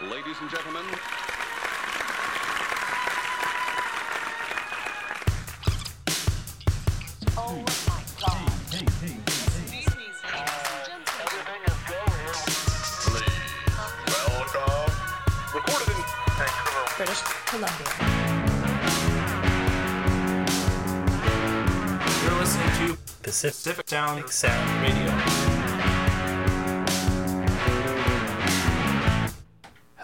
Ladies and gentlemen, Oh my god. Excuse me, ladies and gentlemen. recorded in British Columbia. You're listening to Pacific Sound Sound Radio.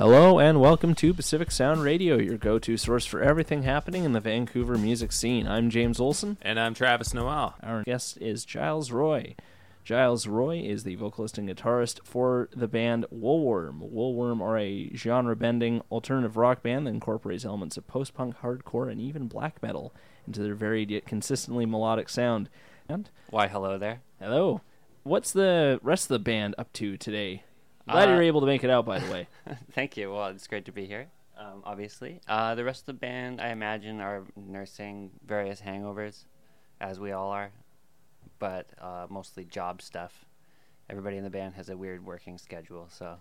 Hello and welcome to Pacific Sound Radio, your go-to source for everything happening in the Vancouver music scene. I'm James Olson. And I'm Travis Noel. Our guest is Giles Roy. Giles Roy is the vocalist and guitarist for the band Woolworm. Woolworm are a genre-bending alternative rock band that incorporates elements of post-punk, hardcore, and even black metal into their varied yet consistently melodic sound. And Why, hello there. hello, what's the rest of the band up to today? Glad Uh, you were able to make it out, by the way. Thank you. Well, it's great to be here, um, obviously. Uh, the rest of the band, I imagine, are nursing various hangovers, as we all are, but uh, mostly job stuff. Everybody in the band has a weird working schedule, so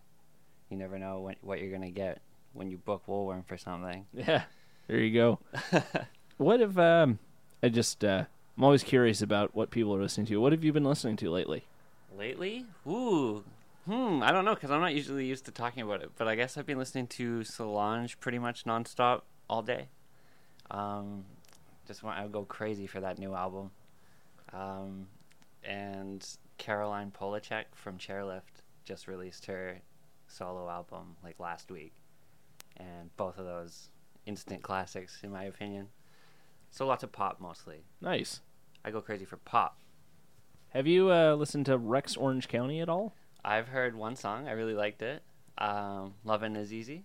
you never know when, what you're going to get when you book Woolworm for something. Yeah, there you go. what if um, I just uh, I'm always curious about what people are listening to. What have you been listening to lately? Lately? Ooh. Hmm, I don't know, because I'm not usually used to talking about it, but I guess I've been listening to Solange pretty much nonstop all day. Um, just want to go crazy for that new album. Um, and Caroline Polachek from Chairlift just released her solo album like last week. And both of those instant classics, in my opinion. So lots of pop mostly. Nice. I go crazy for pop. Have you uh, listened to Rex Orange County at all? I've heard one song. I really liked it. Um, Lovin' is Easy.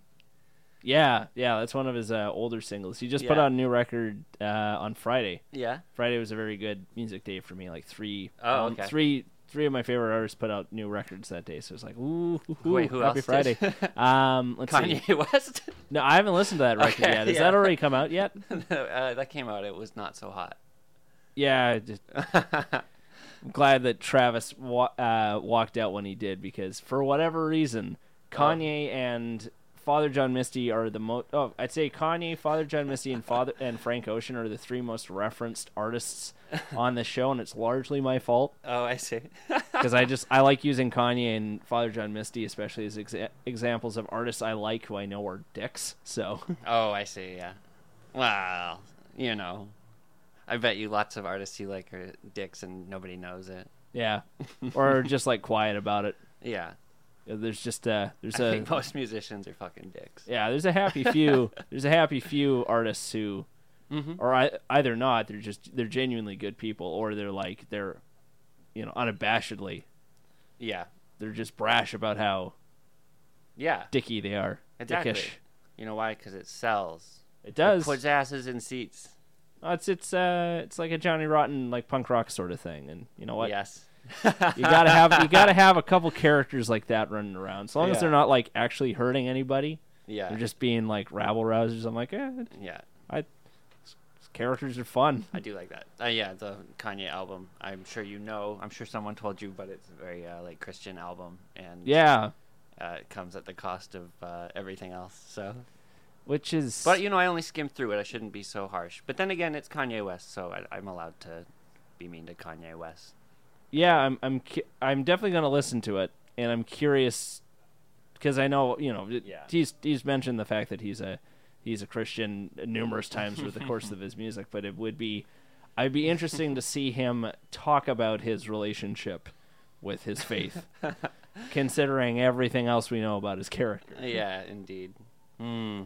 Yeah, yeah, that's one of his uh, older singles. He just put out a new record uh, on Friday. Yeah. Friday was a very good music day for me. Like three, Oh, um, okay. three, three of my favorite artists put out new records that day. So it's like, ooh, ooh, ooh, Wait, who happy else Friday. um, let's see. Kanye West. No, I haven't listened to that record Okay, yet. Has yeah. that already come out yet? No, uh, that came out. It was not so hot. Yeah, just, I'm glad that Travis wa- uh, walked out when he did because for whatever reason, Kanye and Father John Misty are the most. Oh, I'd say Kanye, Father John Misty, and Father and Frank Ocean are the three most referenced artists on the show, and it's largely my fault oh, I see. because I just I like using Kanye and Father John Misty especially as exa- examples of artists I like who I know are dicks. So oh, I see. Yeah. Well, you know, I bet you lots of artists you like are dicks and nobody knows it. yeah, or just like quiet about it. Yeah. There's just uh there's I a think most musicians are fucking dicks. Yeah, there's a happy few. there's a happy few artists who, Mm-hmm. or I, either not, they're just they're genuinely good people, or they're like they're, you know, unabashedly Yeah. they're just brash about how Yeah. dicky they are. Exactly. Dickish. You know why? Because it sells. It does. It puts asses in seats. Oh, it's it's uh it's like a Johnny Rotten like punk rock sort of thing, and you know what? Yes. You gotta have you gotta have a couple characters like that running around. As long as they're not like actually hurting anybody, Yeah. they're just being like rabble rousers. I'm like, eh, Yeah. characters are fun. I do like that. Uh, yeah, the Kanye album. I'm sure you know. I'm sure someone told you, but it's a very uh, like Christian album, and Yeah, uh, it comes at the cost of uh, everything else. So, which is but you know, I only skimmed through it. I shouldn't be so harsh. But then again, it's Kanye West, so I, I'm allowed to be mean to Kanye West. yeah, I'm I'm cu- I'm definitely gonna listen to it, and I'm curious because I know you know Yeah. he's he's mentioned the fact that he's a he's a Christian numerous times over the course of his music, but it would be I'd be interesting to see him talk about his relationship with his faith, considering everything else we know about his character. Yeah, indeed. Hmm.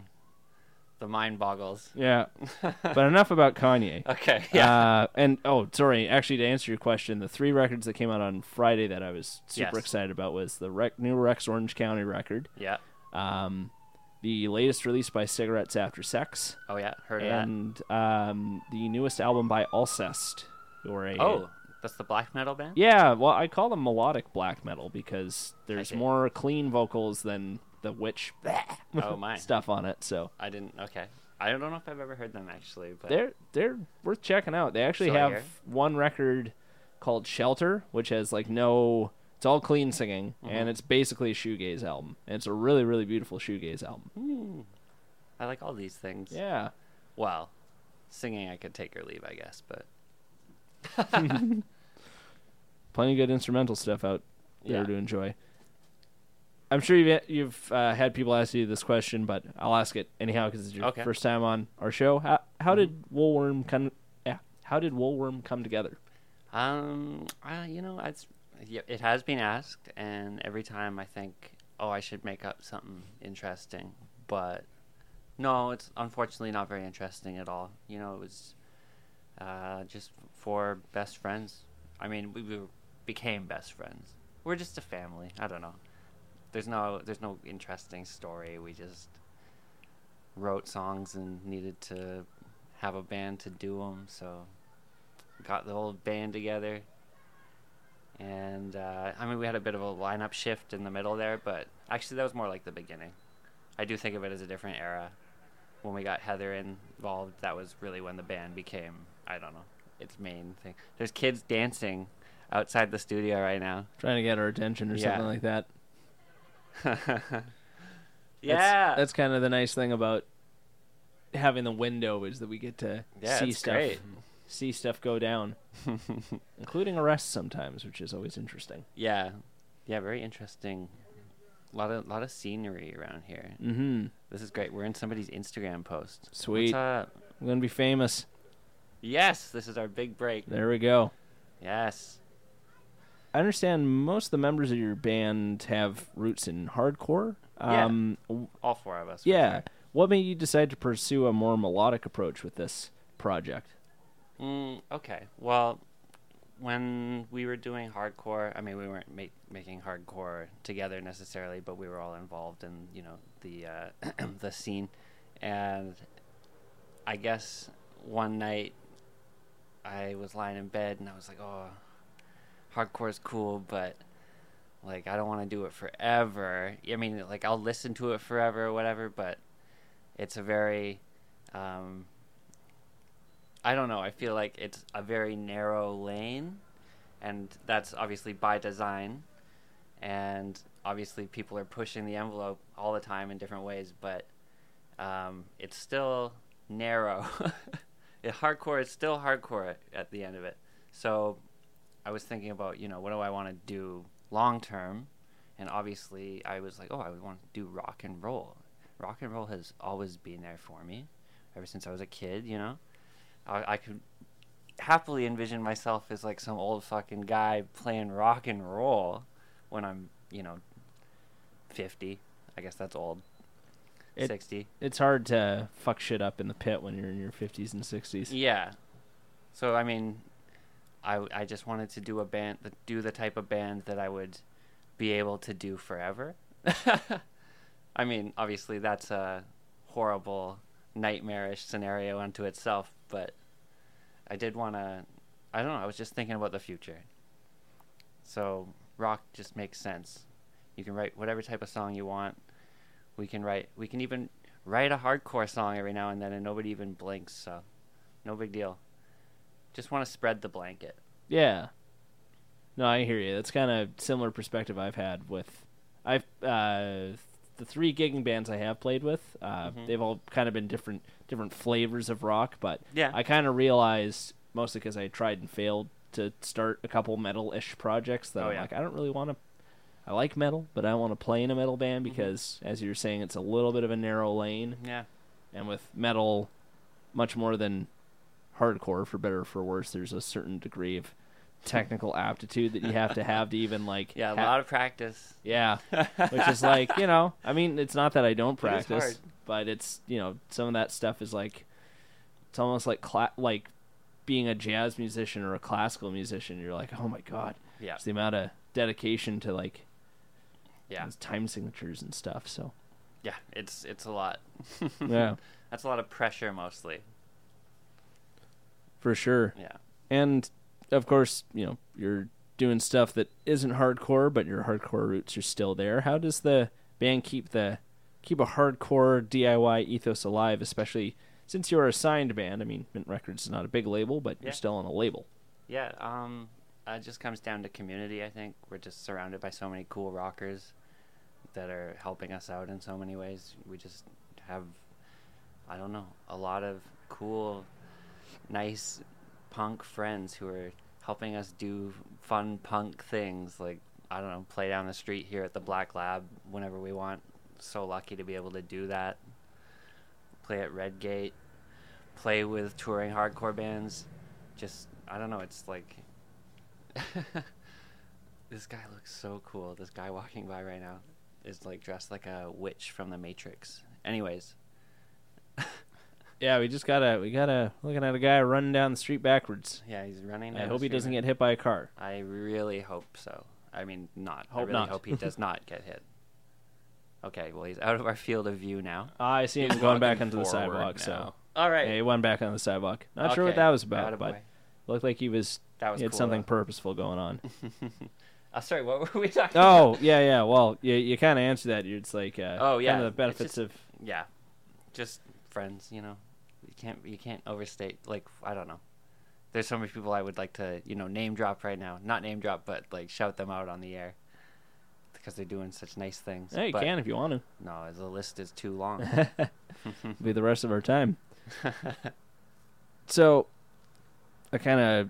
The mind boggles. Yeah, but enough about Kanye. Okay. Yeah. Uh, and oh, sorry. Actually, to answer your question, the three records that came out on Friday that I was super Yes. excited about was the rec- new Rex Orange County record, yeah. um, the latest release by Cigarettes After Sex, Oh yeah. Heard of that. and um, the newest album by Alcest, who are a Oh, that's the black metal band. yeah. Well, I call them melodic black metal because there's more clean vocals than the witch Oh, my. stuff on it. So I didn't. Okay. I don't know if I've ever heard them actually, but they're they're worth checking out. They actually have one record called Shelter, which has like no It's all clean singing, Mm-hmm. and it's basically a shoegaze album. And it's a really, really beautiful shoegaze album. Hmm. I like all these things. Yeah. Well, singing I could take or leave, I guess, but Plenty of good instrumental stuff out there Yeah. to enjoy. I'm sure you've you've uh, had people ask you this question, but I'll ask it anyhow because it's your Okay. first time on our show. How how did Woolworm come? Yeah, how did Woolworm come together? Um, you know, it's, it has been asked, and every time I think, oh, I should make up something interesting, but no, it's unfortunately not very interesting at all. You know, it was uh, just four best friends. I mean, we, we became best friends. We're just a family. I don't know. There's no, there's no interesting story. We just wrote songs and needed to have a band to do them, so got the whole band together. And uh, I mean, we had a bit of a lineup shift in the middle there, but actually, that was more like the beginning. I do think of it as a different era. When we got Heather involved, that was really when the band became, I don't know, its main thing. There's kids dancing outside the studio right now. Trying to get our attention or Yeah. something like that. yeah. That's, that's kind of the nice thing about having the window is that we get to yeah, see stuff great. see stuff go down, including arrests sometimes, which is always interesting. Yeah. Yeah, very interesting. A lot of lot of scenery around here. Mm-hmm. This is great. We're in somebody's Instagram post. Sweet. What's up? I'm gonna be famous. Yes, this is our big break. There we go. Yes. I understand most of the members of your band have roots in hardcore. Yeah. Um, All four of us. yeah. sure. What made you decide to pursue a more melodic approach with this project? Mm, okay. Well, when we were doing hardcore, I mean, we weren't ma- making hardcore together necessarily, but we were all involved in, you know, the uh, the scene. And I guess one night I was lying in bed and I was like, "Oh, hardcore is cool, but like I don't want to do it forever." I mean, like I'll listen to it forever or whatever, but it's a very um, I don't know. I feel like it's a very narrow lane, and that's obviously by design. And obviously, people are pushing the envelope all the time in different ways, but um, it's still narrow. hardcore is still hardcore at the end of it. So I was thinking about, you know, what do I want to do long term? And obviously, I was like, oh, I would want to do rock and roll. Rock and roll has always been there for me ever since I was a kid, you know? I, I could happily envision myself as like some old fucking guy playing rock and roll when I'm, you know, 50. I guess that's old. It- 60. It's hard to fuck shit up in the pit when you're in your 50s and 60s. Yeah. So I mean, I I just wanted to do a band do the type of band that I would be able to do forever. I mean, obviously that's a horrible, nightmarish scenario unto itself, but I did want to. I don't know. I was just thinking about the future. So rock just makes sense. You can write whatever type of song you want. We can write. We can even write a hardcore song every now and then, and nobody even blinks. So, no big deal. Just want to spread the blanket. Yeah. No, I hear you. That's kind of similar perspective I've had with I've uh the three gigging bands I have played with. Uh Mhm. they've all kind of been different different flavors of rock, but Yeah. I kind of realized mostly because I tried and failed to start a couple metal-ish projects that Oh, I'm yeah. like I don't really want to I like metal, but I don't want to play in a metal band Mm-hmm. because as you were saying it's a little bit of a narrow lane Yeah. and with metal much more than hardcore for better or for worse there's a certain degree of technical aptitude that you have to have to even like Yeah. A ha- lot of practice. yeah which is like you know i mean it's not that i don't practice hard. but it's you know some of that stuff is like it's almost like cla- like being a jazz musician or a classical musician you're like oh my god Yeah. it's the amount of dedication to like Yeah. time signatures and stuff so Yeah. It's it's a lot. yeah That's a lot of pressure mostly. For sure Yeah. And of course, you know, you're doing stuff that isn't hardcore, but your hardcore roots are still there. How does the band keep the keep a hardcore DIY ethos alive, especially since you're a signed band? I mean, Mint Records is not a big label, but Yeah. you're still on a label. Yeah, um, Uh, it just comes down to community. I think we're just surrounded by so many cool rockers that are helping us out in so many ways. We just have, I don't know, a lot of cool, nice punk friends who are helping us do fun punk things. Like I don't know, play down the street here at the Black Lab whenever we want. So lucky to be able to do that. Play at Redgate. Play with touring hardcore bands. Just I don't know. It's like this guy looks so cool. This guy walking by right now is like dressed like a witch from the Matrix. Anyways, Yeah, we just gotta we gotta looking at a guy running down the street backwards. yeah, he's running. I hope he doesn't get hit by a car. I really hope so. I mean, not. I Hope really not. hope he does not get hit. Okay, well he's out of our field of view now. Ah, I see him going back onto the sidewalk. So. All right. yeah, he went back on the sidewalk. Not sure what that was about, but looked like he was, That was he had cool, something though. purposeful going on. Uh, sorry, what were we talking? About? Oh yeah, yeah. Well, you you kind of answered that. It's like uh, Oh, yeah, kind of the benefits just- of Yeah, just friends. You know, you can't you can't overstate. Like I don't know. There's so many people I would like to you know name drop right now. Not name drop, but like shout them out on the air because they're doing such nice things. Yeah, you But can if you want to. No, the list is too long. Be the rest of our time. So, I kind of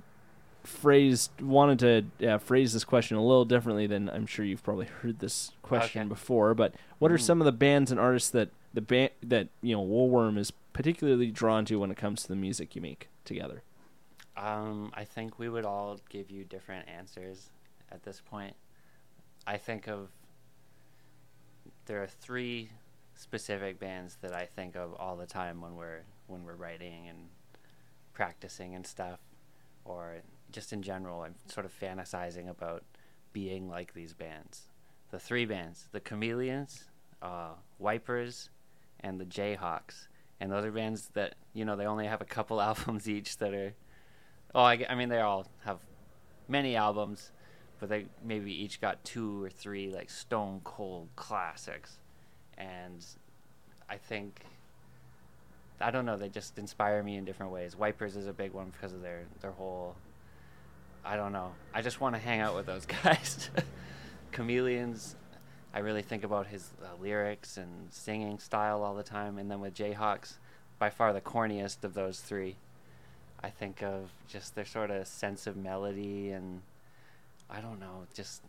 phrased wanted to uh, phrase this question a little differently than I'm sure you've probably heard this question Okay. before. But what are Mm. some of the bands and artists that the band that you know Woolworm is particularly drawn to when it comes to the music you make together? Um, I think we would all give you different answers at this point. I think of there are three specific bands that I think of all the time when we're when we're writing and practicing and stuff, or just in general. I'm sort of fantasizing about being like these bands. The three bands: the Chameleons, uh, Wipers, and the Jayhawks. And are bands that you know they only have a couple albums each that are Oh, I mean, they all have many albums, but they maybe each got two or three like stone cold classics, and I think I don't know. They just inspire me in different ways. Wipers is a big one because of their their whole. I don't know. I just want to hang out with those guys. Chameleons. I really think about his uh, lyrics and singing style all the time, and then with Jayhawks, by far the corniest of those three. I think of just their sort of sense of melody and I don't know, just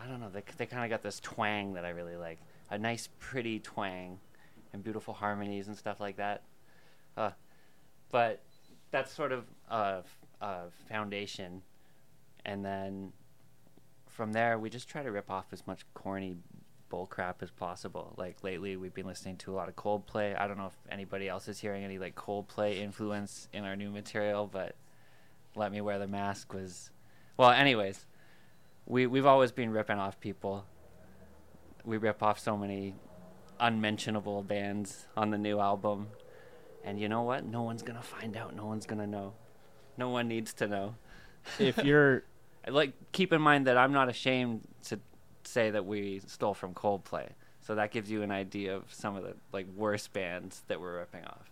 I don't know. They they kind of got this twang that I really like, a nice, pretty twang, and beautiful harmonies and stuff like that. Uh, but that's sort of a, a foundation, and then from there we just try to rip off as much corny bullcrap as possible. Like lately, we've been listening to a lot of Coldplay. I don't know if anybody else is hearing any like Coldplay influence in our new material, but "Let Me Wear the Mask" was, well. Anyways, we we've always been ripping off people. We rip off so many unmentionable bands on the new album, and you know what? No one's gonna find out. No one's gonna know. No one needs to know. If you're like keep in mind that I'm not ashamed to say that we stole from Coldplay. So that gives you an idea of some of the like worst bands that we're ripping off.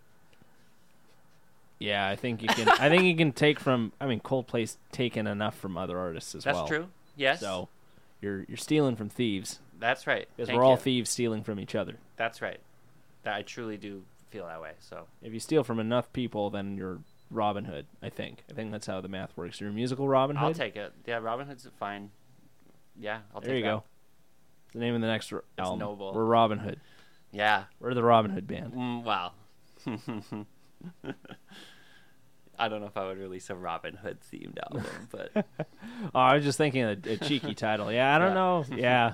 yeah, I think you can. I think you can take from. I mean, Coldplay's taken enough from other artists as That's well. That's true. Yes. So you're you're stealing from thieves that's right. because Thank we're all you. thieves stealing from each other. That's right. That I truly do feel that way. So If you steal from enough people, then you're Robin Hood. I think. I think that's how the math works. You're a musical Robin Hood. I'll take it. Yeah, Robin Hood's fine. Yeah, I'll there take it. There you that. go. The name of the next r- album. noble. We're Robin Hood. Yeah. We're the Robin Hood band. Mm, wow. I don't know if I would release a Robin Hood themed album, but Oh, I was just thinking of a, a cheeky title. Yeah, I don't Yeah. know. Yeah.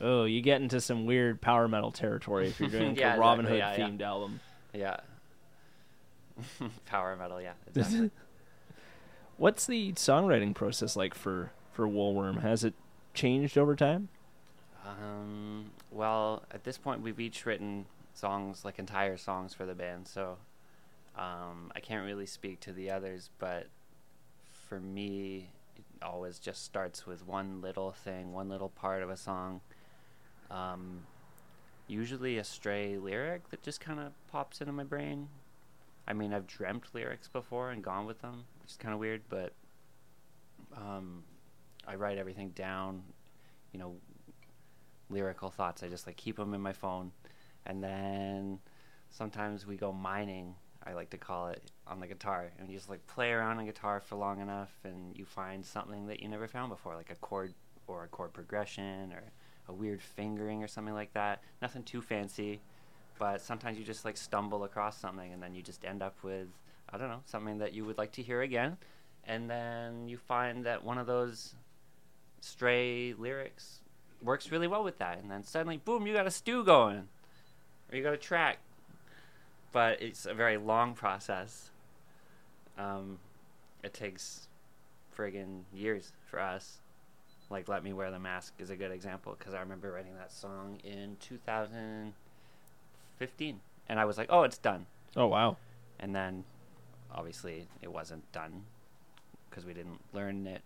Oh, you get into some weird power metal territory if you're doing Yeah, a Robin Hood exactly. Yeah, yeah. themed album. yeah. Power metal, yeah. Exactly. What's the songwriting process like for for Woolworm? Has it changed over time? Um, well, at this point, we've each written songs, like entire songs for the band, so um, I can't really speak to the others, but for me, it always just starts with one little thing, one little part of a song. Um, usually a stray lyric that just kind of pops into my brain. I mean, I've dreamt lyrics before and gone with them, which is kind of weird, but um, I write everything down. You know, lyrical thoughts. I just like keep them in my phone, and then sometimes we go mining. I like to call it on the guitar, and you just like play around on guitar for long enough, and you find something that you never found before, like a chord or a chord progression or a weird fingering or something like that. Nothing too fancy, but sometimes you just like stumble across something, and then you just end up with I don't know something that you would like to hear again, and then you find that one of those stray lyrics works really well with that, and then suddenly, boom, you got a stew going, or you got a track. But it's a very long process. Um, it takes friggin' years for us. Like "Let Me Wear the Mask" is a good example because I remember writing that song in 2015, and I was like, "Oh, it's done," Oh wow. and then obviously it wasn't done because we didn't learn it,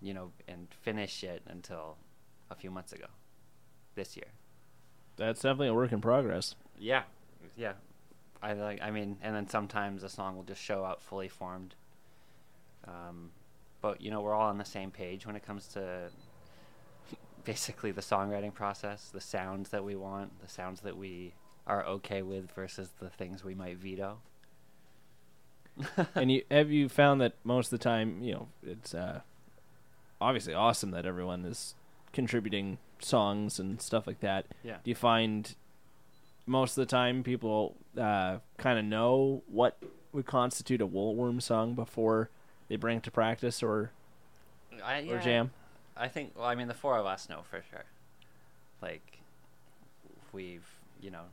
you know, and finish it until a few months ago, this year. That's definitely a work in progress. Yeah, yeah. I like. I mean, and then sometimes a song will just show up fully formed. Um, but you know, we're all on the same page when it comes to basically the songwriting process, the sounds that we want, the sounds that we are okay with versus the things we might veto. and you have you found that most of the time, you know, it's uh, obviously awesome that everyone is contributing songs and stuff like that. Yeah. Do you find most of the time people uh, kind of know what would constitute a woolworm song before they bring it to practice or I, or jam? I think. Well, I mean, the four of us know for sure. Like, we've you know,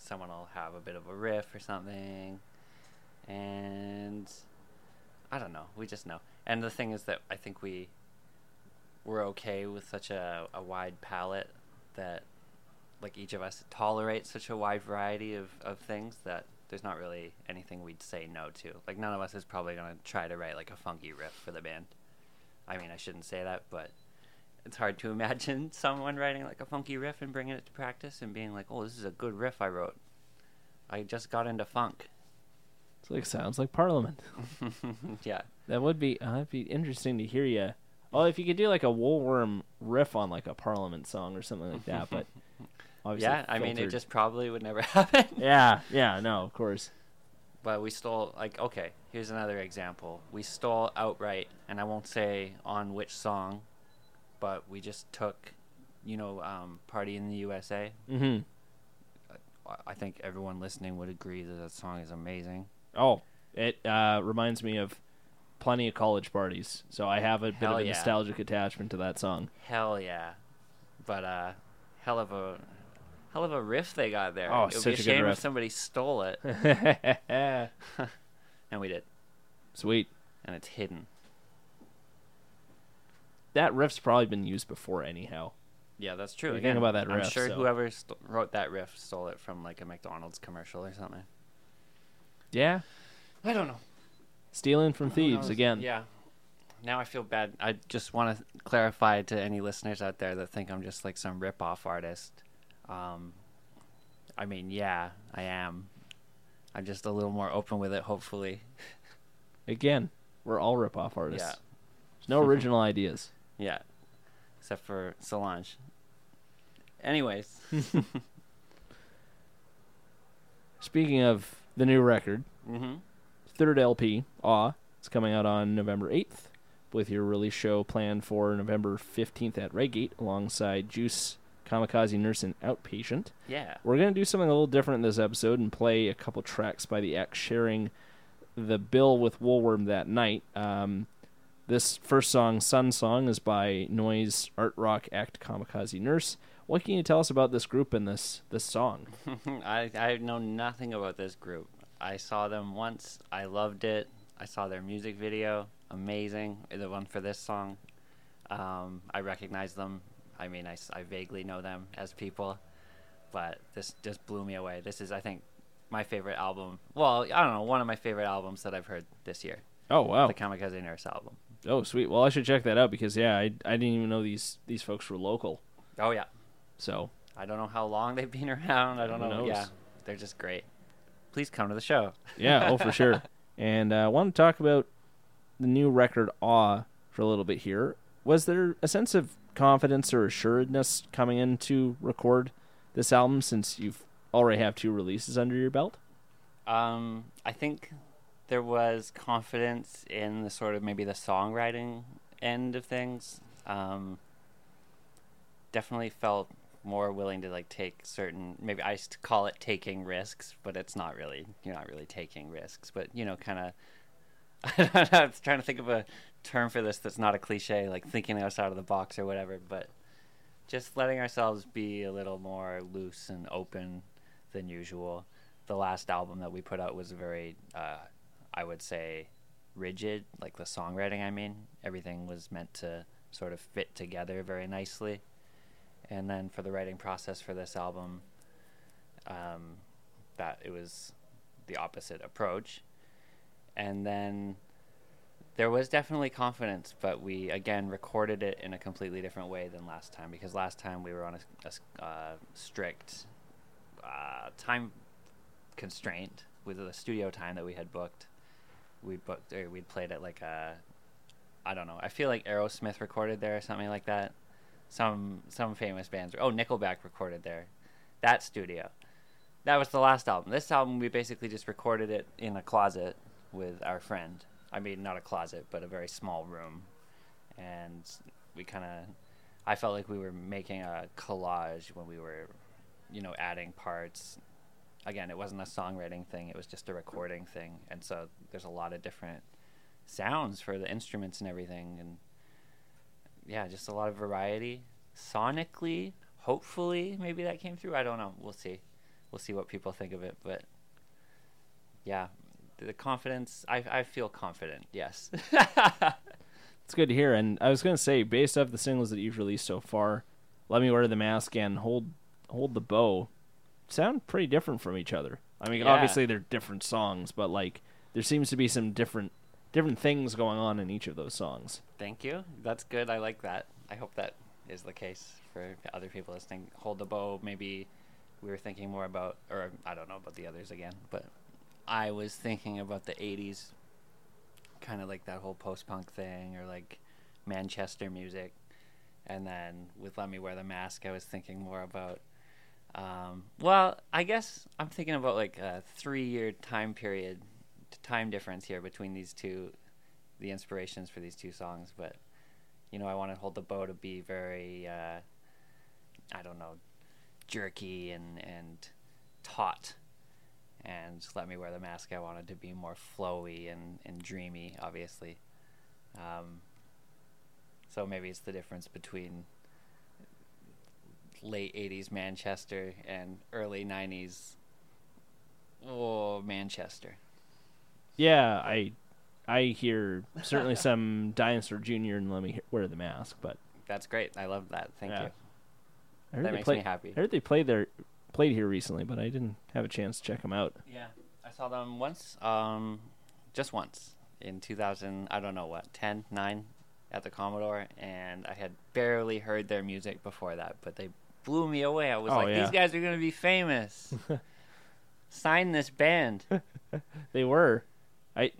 someone will have a bit of a riff or something, and I don't know. We just know. And the thing is that I think we we're okay with such a, a wide palette that like each of us tolerate such a wide variety of, of things that there's not really anything we'd say no to. Like none of us is probably gonna try to write like a funky riff for the band. I mean I shouldn't say that, but it's hard to imagine someone writing like a funky riff and bringing it to practice and being like, "Oh, this is a good riff I wrote. I just got into funk." It's like sounds like Parliament. yeah, That would be uh, that'd be interesting to hear you. Oh, if you could do like a woolworm riff on like a Parliament song or something like that, but obviously yeah. I mean, it just probably would never happen. yeah, yeah, no, of course. But we stole like okay, here's another example. We stole outright, and I won't say on which song, but we just took, you know, um, "Party in the USA." Mm-hmm. I- I think everyone listening would agree that that song is amazing. Oh, it uh, reminds me of plenty of college parties, so I have a bit of a yeah. nostalgic attachment to that song. Hell yeah, but uh, hell of a, hell of a riff they got there. Oh, it would such a be good shame riff. if somebody stole it, and we did, Sweet. and it's hidden. That riff's probably been used before, anyhow. Yeah, that's true. You Again, think about that I'm riff, sure so- whoever st- wrote that riff stole it from like a McDonald's commercial or something. Yeah, I don't know. stealing from thieves again. Yeah. Now I feel bad. I just want to clarify to any listeners out there that think I'm just like some rip-off artist. Um, I mean, yeah, I am. I'm just a little more open with it, hopefully. Again, we're all rip-off artists. Yeah. There's no original ideas. Yeah. Except for Solange. Anyways. Speaking of the new record, mm-hmm. third LP, Awe, it's coming out on November 8th, with your release show planned for November 15th at Redgate alongside Juice, Kamikaze Nurse, and Outpatient. Yeah. We're going to do something a little different in this episode and play a couple tracks by the X, sharing the bill with Woolworm that night. Um, this first song, Sun Song, is by Noise Art Rock Act Kamikaze Nurse. What can you tell us about this group and this this song? I I know nothing about this group. I saw them once. I loved it. I saw their music video. Amazing. The one for this song. Um, I recognize them. I mean, I, I vaguely know them as people, but this just blew me away. This is, I think, my favorite album. Well, I don't know, one of my favorite albums that I've heard this year. Oh wow! The Kamikaze Nurse album. Oh sweet. Well, I should check that out because yeah, I I didn't even know these these folks were local. Oh yeah. So I don't know how long they've been around. I don't know. knows? Yeah, they're just great. Please come to the show. yeah, oh for sure. And uh, I want to talk about the new record "Awe" for a little bit here. Was there a sense of confidence or assuredness coming in to record this album since you've already have two releases under your belt? Um, I think there was confidence in the sort of maybe the songwriting end of things. Um, definitely felt more willing to like take certain maybe I call it taking risks, but it's not really you're not really taking risks, but you know, kind of. I don't know, trying to think of a term for this that's not a cliche, like thinking outside of the box or whatever, but just letting ourselves be a little more loose and open than usual. The last album that we put out was very, uh, I would say, rigid, like the songwriting, I mean. Everything was meant to sort of fit together very nicely. And then for the writing process for this album, um, that it was the opposite approach. And then there was definitely confidence, but we again recorded it in a completely different way than last time because last time we were on a uh, strict uh, time constraint with the studio time that we had booked. We booked or we'd played at like a I don't know. I feel like Aerosmith recorded there or something like that. Some some famous bands. Oh, Nickelback recorded there. That studio. That was the last album. This album we basically just recorded it in a closet with our friend. I mean, not a closet, but a very small room. And we kind of I felt like we were making a collage when we were you know, adding parts. Again, it wasn't a songwriting thing, it was just a recording thing. And so there's a lot of different sounds for the instruments and everything and yeah, just a lot of variety. Sonically, hopefully maybe that came through. I don't know. We'll see. We'll see what people think of it, but yeah, the confidence I I feel confident. Yes. It's good to hear. And I was going to say, based off the singles that you've released so far, "Let Me Wear the Mask" and "Hold Hold the Bow" sound pretty different from each other. I mean, Yeah. obviously they're different songs, but like there seems to be some different different things going on in each of those songs. Thank you. That's good. I like that. I hope that is the case for other people listening. Hold the bow. Maybe we were thinking more about, or I don't know about the others again, but I was thinking about the '80s, kind of like that whole post-punk thing, or like Manchester music. And then with "Let Me Wear the Mask," I was thinking more about. Um, well, I guess I'm thinking about like a three-year time period, time difference here between these two the inspirations for these two songs, but you know, I wanted to Hold the Bow to be very uh, I don't know, jerky and and taut. And Let Me Wear the Mask I wanted to be more flowy and, and dreamy, obviously. Um, so maybe it's the difference between late 80s Manchester and early 90s oh Manchester. Yeah, I I hear certainly some Dinosaur Jr. and Let Me Wear the Mask, but That's great. I love that. Thank Yeah. you. I heard That they makes play, me happy. I heard they played there played here recently, but I didn't have a chance to check them out. Yeah, I saw them once, um, just once in 2000. I don't know what 10, 9 at the Commodore, and I had barely heard their music before that, but they blew me away. I was Oh, like, yeah. these guys are gonna be famous. Sign this band. They were. I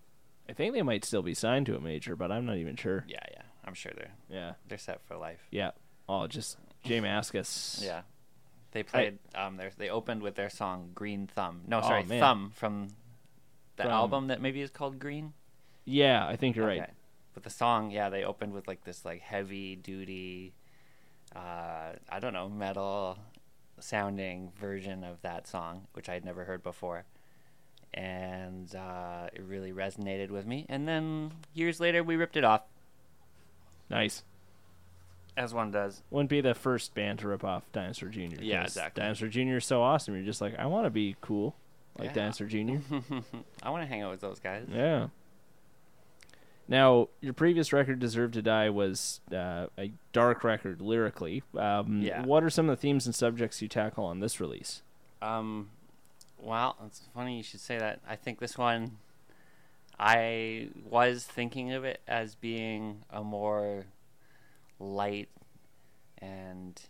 I think they might still be signed to a major, but I'm not even sure. yeah, yeah. I'm sure they're Yeah. they're set for life. Yeah. Oh, just J Mascis. Yeah. They played. um, their, they opened with their song "Green Thumb." No, Oh, sorry, man. "Thumb" from the From- album that maybe is called "Green." Yeah, I think you're right. But the song, yeah, they opened with like this like heavy duty, uh, I don't know, metal sounding version of that song, which I had never heard before. And uh, it really resonated with me. And then years later, we ripped it off, Nice. as one does. Wouldn't be the first band to rip off Dinosaur Jr. Yeah, exactly. Dinosaur Jr. is so awesome. You're just like, I want to be cool, like Yeah. Dinosaur Jr. I want to hang out with those guys. Yeah. Now, your previous record, "Deserve to Die," was uh, a dark record lyrically. Um, Yeah. What are some of the themes and subjects you tackle on this release? Um, well, it's funny you should say that. I think this one, I was thinking of it as being a more light and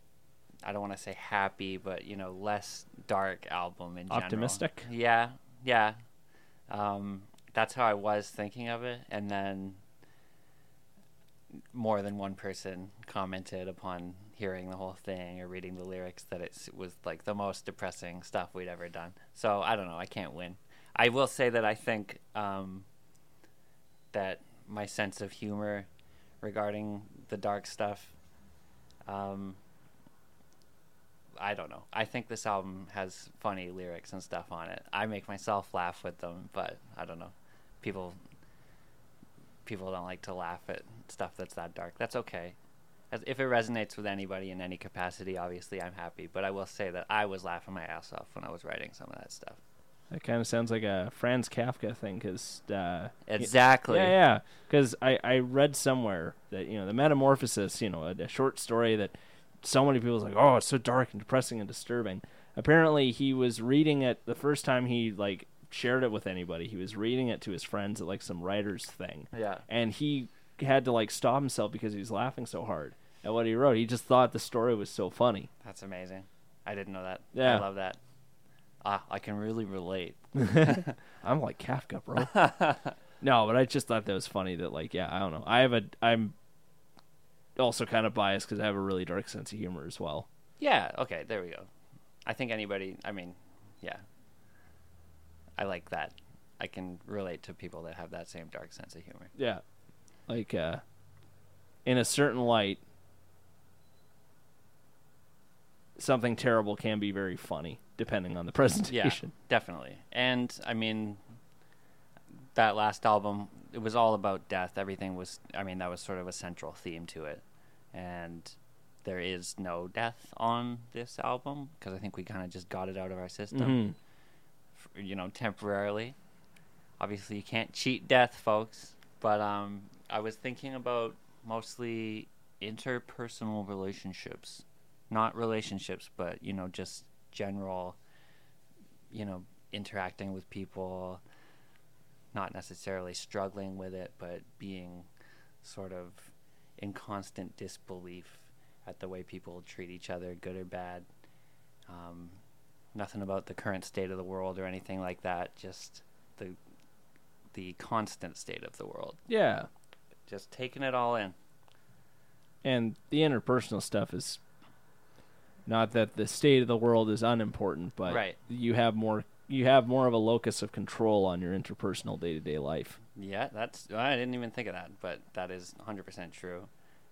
I don't want to say happy, but you know, less dark album in general. Optimistic? Yeah, yeah. Um, that's how I was thinking of it, and then more than one person commented upon hearing the whole thing or reading the lyrics that it was like the most depressing stuff we'd ever done. So I don't know. I can't win. I will say that I think um, that my sense of humor regarding the dark stuff. Um, I don't know. I think this album has funny lyrics and stuff on it. I make myself laugh with them, but I don't know. People people don't like to laugh at stuff that's that dark. That's okay. As, if it resonates with anybody in any capacity, obviously I'm happy. But I will say that I was laughing my ass off when I was writing some of that stuff. That kind of sounds like a Franz Kafka thing, because uh, Exactly. Yeah, yeah. Because I, I read somewhere that you know the Metamorphosis, you know, a, a short story that so many people was like, oh, it's so dark and depressing and disturbing. Apparently, he was reading it the first time he like shared it with anybody. He was reading it to his friends at like some writers thing, Yeah. and he had to like stop himself because he was laughing so hard at what he wrote. He just thought the story was so funny. That's amazing. I didn't know that. Yeah. I love that. Ah, I can really relate. I'm like Kafka, bro. no, but I just thought that was funny. That like, yeah, I don't know. I have a, I'm also kind of biased because I have a really dark sense of humor as well. Yeah, okay, there we go. I think anybody, I mean, yeah. I like that. I can relate to people that have that same dark sense of humor. Yeah, like uh, in a certain light, something terrible can be very funny depending on the presentation. Yeah, definitely. And I mean, that last album, it was all about death. Everything was, I mean, that was sort of a central theme to it. And there is no death on this album because I think we kind of just got it out of our system. Mhm. You know, temporarily. Obviously, you can't cheat death, folks. But um, I was thinking about mostly interpersonal relationships, not relationships, but you know, just general, you know, interacting with people, not necessarily struggling with it, but being sort of in constant disbelief at the way people treat each other, good or bad. Um, nothing about the current state of the world or anything like that. Just the the constant state of the world. Yeah, Just taking it all in. and the interpersonal stuff is not that the state of the world is unimportant, but Right. you have more you have more of a locus of control on your interpersonal day to day life. Yeah, that's I didn't even think of that, but that is 100% true.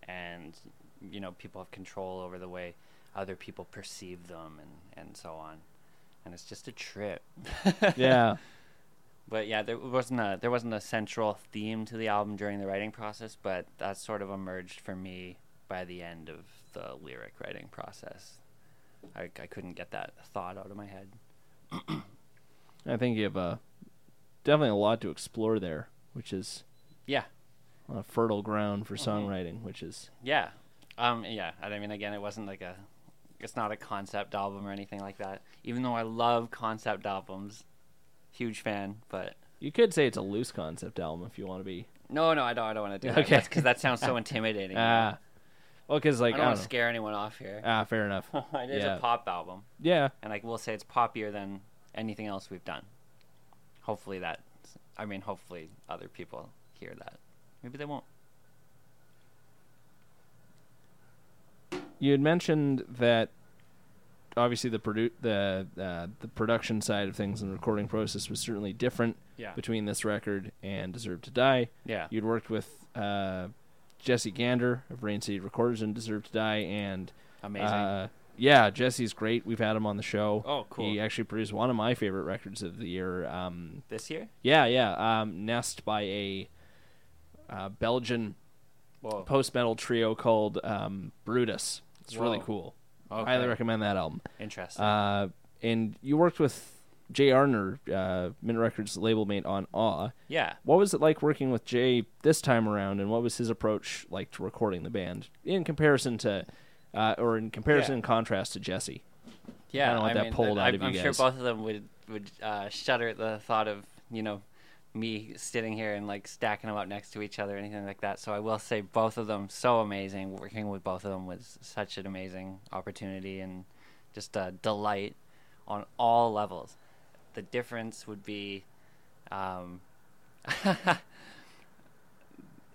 And you know, people have control over the way other people perceive them and and so on. And it's just a trip. yeah. But yeah, there wasn't a there wasn't a central theme to the album during the writing process, but that sort of emerged for me by the end of the lyric writing process. I, I couldn't get that thought out of my head. I think you have uh, definitely a lot to explore there, which is Yeah, a fertile ground for Mm-hmm. songwriting, which is yeah, um, yeah. I mean, again, it wasn't like a, it's not a concept album or anything like that. Even though I love concept albums, huge fan. But you could say it's a loose concept album if you want to be. no, no, I don't. I don't want to do that. Okay. because that sounds so intimidating. Ah, well, because like I I don't don't want to scare anyone off here. Ah, fair enough. it is yeah. a pop album. Yeah, and I will say it's poppier than anything else we've done. Hopefully that, I mean, hopefully other people hear that. Maybe they won't. You had mentioned that obviously the produ- the uh, the production side of things and the recording process was certainly different Yeah. between this record and Deserve to Die. Yeah. You'd worked with uh, Jesse Gander of Rain City Recorders and Deserve to Die, and Amazing. Uh, yeah, Jesse's great. We've had him on the show. Oh, cool. He actually produced one of my favorite records of the year. Um, this year? yeah, yeah. Um, Nest by a uh, Belgian post metal trio called um, Brutus. It's really cool. Okay. Highly recommend that album. Interesting. Uh, and you worked with Jay Arner, uh, Mint Records label mate on Awe. yeah. What was it like working with Jay this time around, and what was his approach like to recording the band in comparison to, uh, or in comparison Yeah. and contrast to Jesse? Yeah. I don't want that mean, pulled I, out of you I'm sure both of them would would uh, shudder at the thought of you know me sitting here and like stacking them up next to each other anything like that. So I will say both of them so amazing. Working with both of them was such an amazing opportunity and just a delight on all levels. The difference would be, um,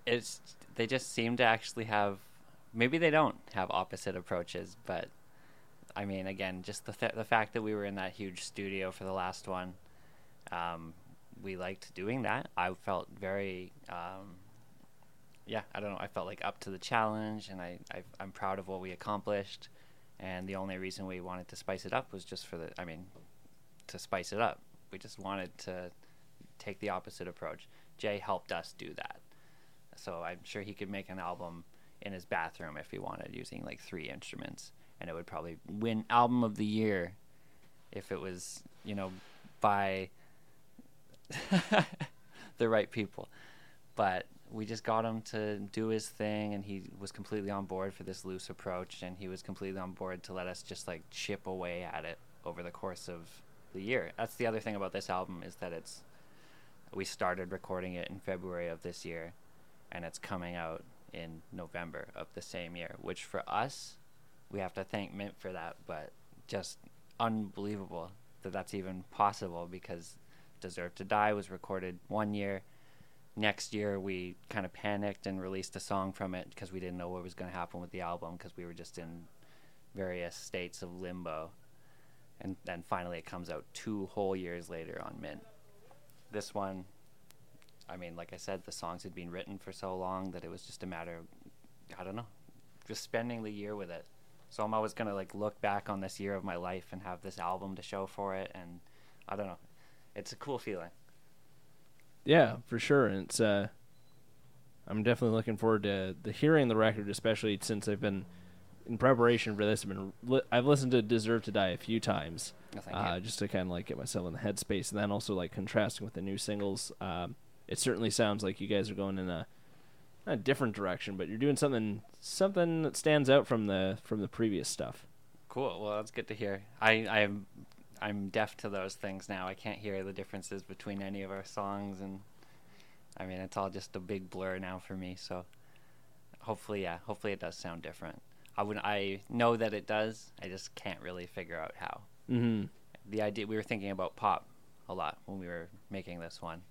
it's they just seem to actually have maybe they don't have opposite approaches, but I mean, again, just the th- the fact that we were in that huge studio for the last one, um, we liked doing that. I felt very, um, yeah, I don't know. I felt like up to the challenge, and I, I I'm proud of what we accomplished. And the only reason we wanted to spice it up was just for the, I mean, to spice it up. We just wanted to take the opposite approach. Jay helped us do that. So I'm sure he could make an album in his bathroom if he wanted using like three instruments and it would probably win album of the year if it was, you know, by the right people. But we just got him to do his thing and he was completely on board for this loose approach and he was completely on board to let us just like chip away at it over the course of the year. That's the other thing about this album is that it's we started recording it in February of this year and it's coming out in November of the same year, which for us, we have to thank Mint for that, but just unbelievable that that's even possible because Deserve to Die was recorded one year. Next year, we kind of panicked and released a song from it because we didn't know what was going to happen with the album because we were just in various states of limbo. And then finally, it comes out two whole years later on Mint. This one, I mean, like I said, the songs had been written for so long that it was just a matter of, I don't know, just spending the year with it. So I'm always gonna like look back on this year of my life and have this album to show for it, and I don't know, it's a cool feeling. Yeah, for sure. And it's uh, I'm definitely looking forward to the hearing the record, especially since I've been in preparation for this. I've been li- I've listened to Deserve to Die a few times, thank uh, just to kind of like get myself in the headspace, and then also like contrasting with the new singles. Um, it certainly sounds like you guys are going in a a different direction, but you're doing something something that stands out from the from the previous stuff. Cool. Well, that's good to hear. I I'm I'm deaf to those things now. I can't hear the differences between any of our songs, and I mean it's all just a big blur now for me. So hopefully, yeah, hopefully it does sound different. I would I know that it does. I just can't really figure out how. Mm-hmm. the idea we were thinking about pop a lot when we were making this one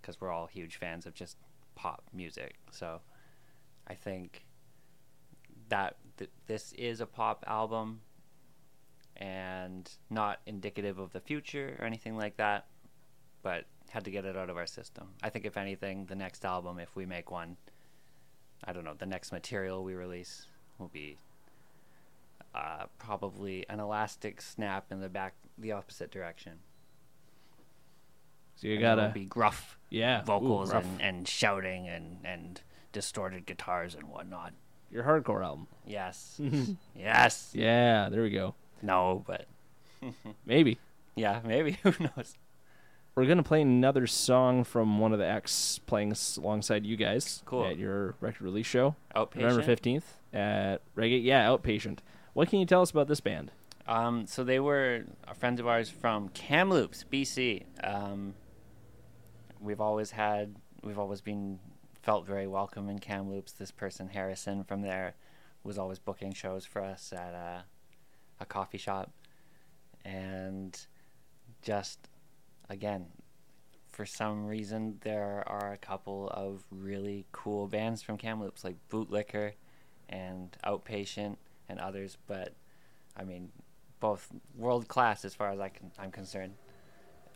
because we're all huge fans of just pop music so i think that th- this is a pop album and not indicative of the future or anything like that but had to get it out of our system i think if anything the next album if we make one i don't know the next material we release will be uh, probably an elastic snap in the back, the opposite direction. So you And gotta be gruff yeah vocals rough. and, and shouting and, and distorted guitars and whatnot. your hardcore album. Yes, yes. Yeah, there we go. No, but Maybe. yeah, maybe. Who knows? We're gonna play another song from one of the acts playing alongside you guys Cool. at your record release show, Outpatient. November fifteenth at Reggae. Yeah, Outpatient. What can you tell us about this band? Um, so they were uh, friends of ours from Kamloops, BC. Um, we've always had, we've always been felt very welcome in Kamloops. This person Harrison from there was always booking shows for us at a, a coffee shop, and just again, for some reason there are a couple of really cool bands from Kamloops like Bootlicker and Outpatient and others, but I mean, both world class as far as I can, I'm concerned.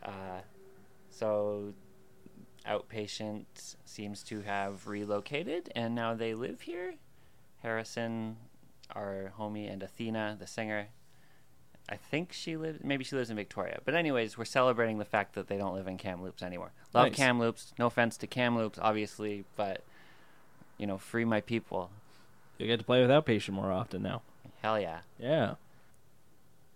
Uh, so, Outpatient seems to have relocated, and now they live here. Harrison, our homie, and Athena, the singer. I think she lives. Maybe she lives in Victoria. But anyways, we're celebrating the fact that they don't live in Kamloops anymore. Love Nice. Kamloops. No offense to Kamloops, obviously, but you know, free my people. You get to play without Outpatient more often now. Hell yeah. Yeah.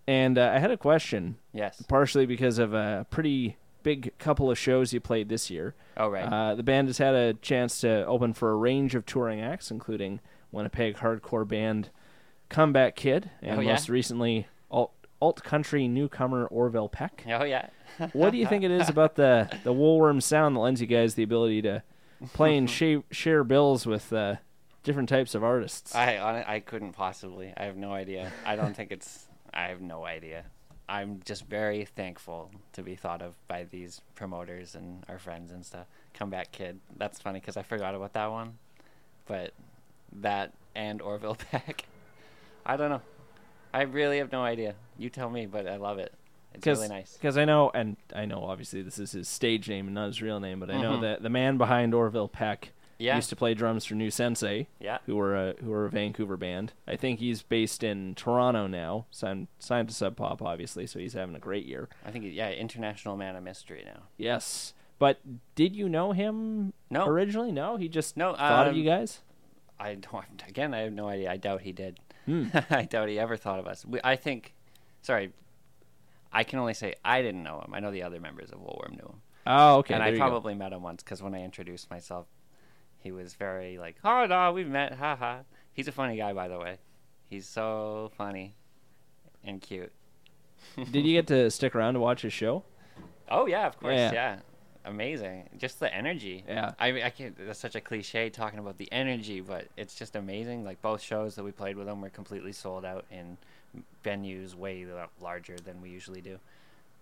And uh, I had a question, Yes. partially because of a pretty big couple of shows you played this year. Oh right. Uh, the band has had a chance to open for a range of touring acts, including Winnipeg hardcore band Comeback Kid, and Oh, yeah? most recently alt alt country newcomer Orville Peck. oh yeah. What do you think it is about the the Woolworm sound that lends you guys the ability to play and share, share bills with uh, different types of artists? I I couldn't possibly. I have no idea. I don't think it's. I have no idea. I'm just very thankful to be thought of by these promoters and our friends and stuff. Comeback Kid. That's funny because I forgot about that one. but that and Orville Peck. I don't know. I really have no idea. You tell me, but I love it. It's really nice. Because I know, and I know obviously this is his stage name and not his real name, but I know Mhm. that the man behind Orville Peck Yeah. used to play drums for Nu Sensae, Yeah. who were a who were a Vancouver band. I think he's based in Toronto now, signed signed to Sub Pop, obviously, so he's having a great year. I think yeah, international man of mystery now. Yes, but did you know him No. originally? No, he just No, thought of um, you guys. I don't. Again, I have no idea. I doubt he did. Hmm. I doubt he ever thought of us. We, I think. Sorry, I can only say I didn't know him. I know the other members of Woolworm knew him, Oh, okay. and there I you go. probably met him once because when I introduced myself, he was very like, "Oh no, we've met." Ha ha. He's a funny guy, by the way. He's so funny and cute. Did you get to stick around to watch his show? Oh yeah, of course. Yeah. Yeah. Amazing. Just the energy. Yeah. I mean, I can't that's such a cliche talking about the energy, but it's just amazing. Like both shows that we played with them were completely sold out in venues way larger than we usually do.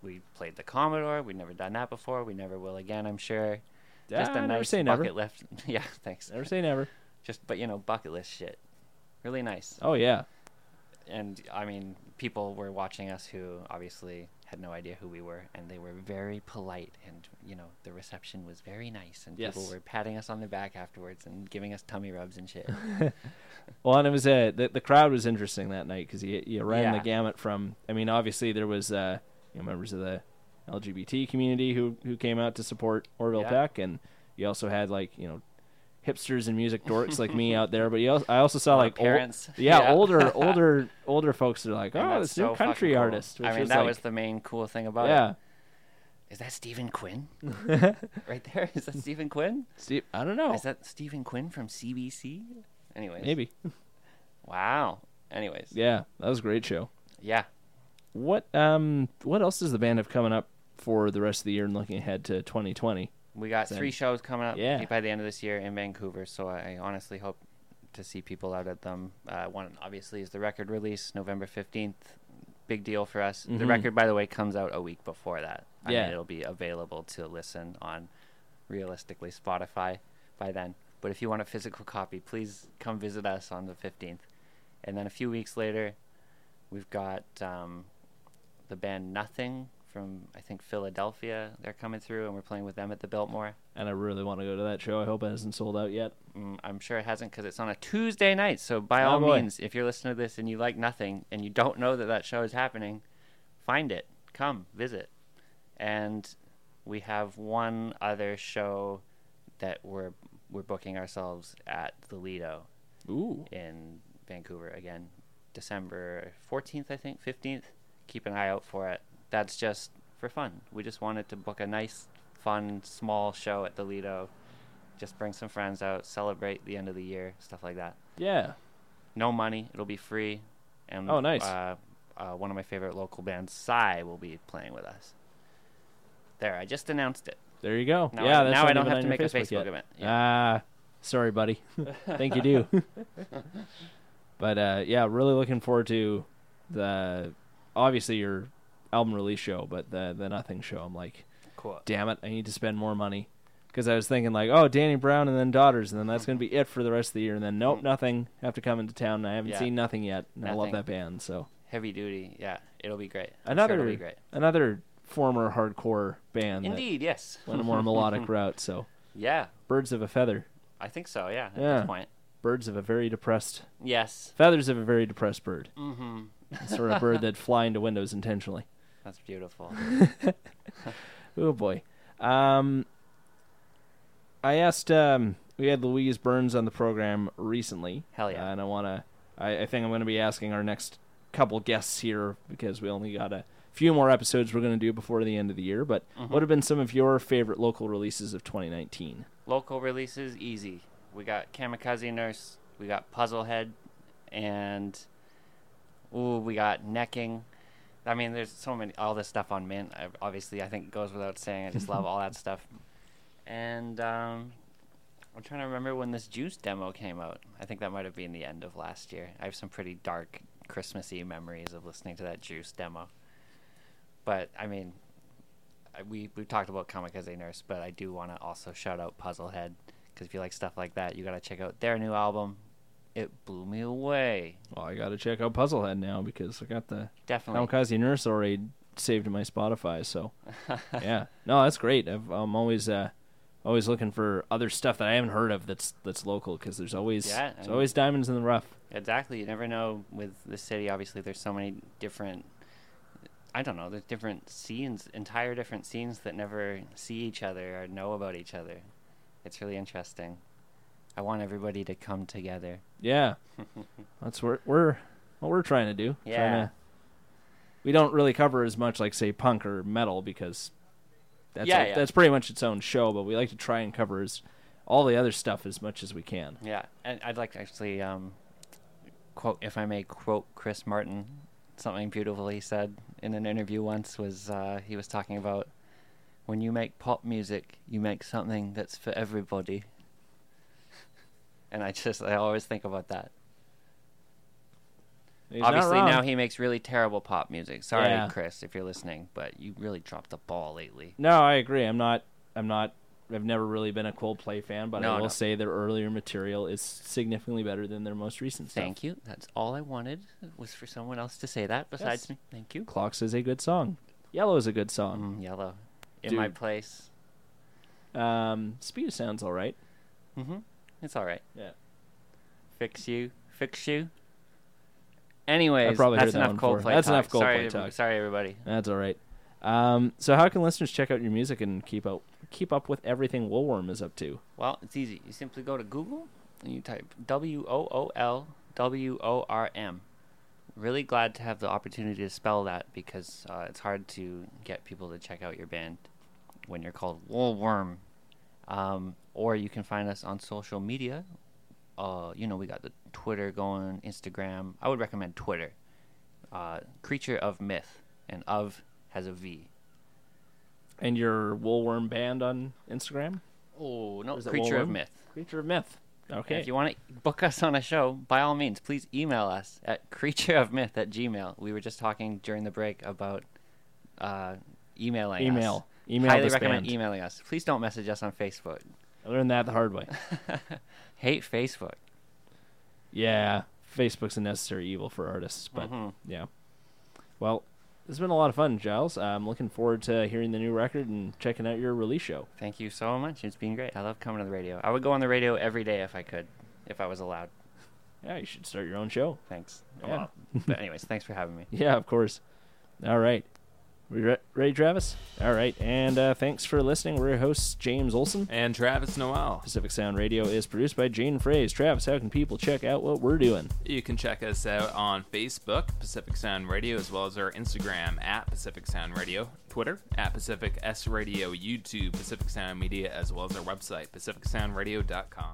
We played the Commodore. We'd never done that before. We never will again, I'm sure. Just Ah, a never nice say never. bucket list. yeah, thanks. Never say never. Just but you know, bucket list shit. Really nice. Oh yeah. and I mean, people were watching us who obviously had no idea who we were, and they were very polite, and you know, the reception was very nice, and people were patting us on the back afterwards and giving us tummy rubs and shit. Well, and it was uh, the the crowd was interesting that night because you you ran the gamut from. I mean, obviously there was uh, you know, members of the LGBT community who who came out to support Orville Yeah. Peck, and you also had like you know hipsters and music dorks like me out there. But you also, I also saw Our like parents. yeah, Yeah. older older older folks are like, oh, this new country cool. artist. Which I mean, was that like, was the main cool thing about it. yeah. Is that Stephen Quinn? right there. Is that Stephen Quinn? Steve, I don't know. Is that Stephen Quinn from CBC? Anyways. Maybe. Wow. Anyways. Yeah, that was a great show. Yeah. What um what else does the band have coming up for the rest of the year and looking ahead to 2020? We got three shows coming up Yeah. by the end of this year in Vancouver, so I honestly hope to see people out at them. Uh, one obviously is the record release, November fifteenth. Big deal for us. The Mhm. record, by the way, comes out a week before that. I Yeah. mean, it'll be available to listen on, realistically, Spotify by then. But if you want a physical copy, please come visit us on the fifteenth. And then a few weeks later, we've got um, the band Nothing from I think Philadelphia. They're coming through, and we're playing with them at the Biltmore. And I really want to go to that show. I hope it hasn't sold out yet. Mm, I'm sure it hasn't because it's on a Tuesday night. So by Oh, all boy. means, if you're listening to this and you like nothing and you don't know that that show is happening, find it, come visit. And we have one other show that we're we're booking ourselves at the Lido Ooh. in Vancouver again, December 14th, I think, 15th. Keep an eye out for it. That's just for fun. We just wanted to book a nice, fun, small show at the Lido. Just bring some friends out, celebrate the end of the year, stuff like that. Yeah. No money. It'll be free. And Oh, nice. Uh, uh, one of my favorite local bands, Psy, will be playing with us. There, I just announced it. There you go. Now yeah, I, that's now I don't have to make a Facebook Facebook yet. event. Ah, sorry, buddy. Think you do. but uh, yeah, really looking forward to the obviously your album release show, but the the nothing show. I'm like, cool. damn it, I need to spend more money because I was thinking like, oh, Danny Brown and then Daughters, and then that's gonna be it for the rest of the year, and then nope, Mm. nothing. Have to come into town. and I haven't Yeah. seen nothing yet, and I love Nothing. that band. So Heavy duty. Yeah, it'll be great. I'm sure another it'll be great. another former hardcore band Indeed, yes. that went a more melodic route. So Yeah, birds of a feather, I think so. Yeah, at Yeah. this point. birds of a very depressed Yes. feathers of a very depressed bird. Mm-hmm. sort of bird that fly into windows intentionally. That's beautiful. Oh boy. Um, I asked. Um, we had Louise Burns on the program recently. Hell yeah. uh, and I want to. I, I think I'm going to be asking our next couple guests here because we only got a few more episodes we're going to do before the end of the year. But Mhm. what have been some of your favorite local releases of 2019? Local releases, easy. We got Kamikaze Nurse, we got Puzzlehead, and ooh, we got Necking. I mean, there's so many, all this stuff on Mint. I, obviously, I think goes without saying. I just love all that stuff. And um, I'm trying to remember when this Juice demo came out. I think that might have been the end of last year. I have some pretty dark Christmassy memories of listening to that Juice demo. But I mean, we we talked about Kamikaze Nurse, but I do want to also shout out Puzzlehead Because if you like stuff like that, you got to check out their new album. It blew me away. Well, I got to check out Puzzlehead now because I got the Definitely. Kamikaze Nurse already saved in my Spotify. So yeah, no, that's great. I've, I'm always uh, always looking for other stuff that I haven't heard of that's that's local because there's always Yeah, there's and- always diamonds in the rough. Exactly. You never know with the city. Obviously, there's so many different. I don't know. There's different scenes, entire different scenes that never see each other or know about each other. It's really interesting. I want everybody to come together. Yeah, that's what we're what we're trying to do. Yeah. to- we don't really cover as much like say punk or metal because that's Yeah, like- yeah. that's pretty much its own show. But we like to try and cover as all the other stuff as much as we can. Yeah, and I'd like to actually um, quote, if I may quote Chris Martin, something beautiful he said in an interview once was uh, he was talking about when you make pop music, you make something that's for everybody. And I just I always think about that. He's Obviously now he makes really terrible pop music. Sorry, Yeah. Chris, if you're listening, but you really dropped the ball lately. No, I agree. I'm not. I'm not. I've never really been a Coldplay fan, but No, I will no. say their earlier material is significantly better than their most recent stuff. Thank you. That's all I wanted was for someone else to say that besides Yes. me. Thank you. Clocks is a good song. Yellow is a good song. Mm, yellow. In my Dude. place. Um, Speed of Sound's all right. Mm-hmm. It's all right. Yeah. Fix you. Fix you. Anyways, that's that enough. Coldplay That's talk. enough Coldplay sorry, talk. Sorry, everybody. That's all right. Um, so how can listeners check out your music and keep up keep up with everything Woolworm is up to? Well, it's easy. You simply go to Google and you type W O O L W O R M. Really glad to have the opportunity to spell that because uh, it's hard to get people to check out your band when you're called Woolworm. Um, or you can find us on social media. Uh, you know, we got the Twitter going, Instagram. I would recommend Twitter. Uh, Creature of Myth, and of has a V. And your Woolworm band on Instagram? Oh no, Or is it Creature of Myth. Creature of Myth. And Okay. If you want to book us on a show, by all means, please email us at creatureofmyth at gmail. We were just talking during the break about uh, emailing Email. us. Email Highly recommend band. emailing us. Please don't message us on Facebook. I learned that the hard way. Hate Facebook. Yeah, Facebook's a necessary evil for artists, but Mhm. yeah. Well, this has been a lot of fun, Giles. I'm looking forward to hearing the new record and checking out your release show. Thank you so much. It's been great. I love coming to the radio. I would go on the radio every day if I could, if I was allowed. Yeah, you should start your own show. Thanks. Yeah. Well, but anyways, thanks for having me. Yeah, of course. All right. We re- ready, Travis? All right. And uh, thanks for listening. We're your hosts, James Olson. And Travis Noel. Pacific Sound Radio is produced by Jane Fraze. Travis, how can people check out what we're doing? You can check us out on Facebook, Pacific Sound Radio, as well as our Instagram at Pacific Sound Radio, Twitter at Pacific S Radio, YouTube, Pacific Sound Media, as well as our website, pacificsoundradio.com.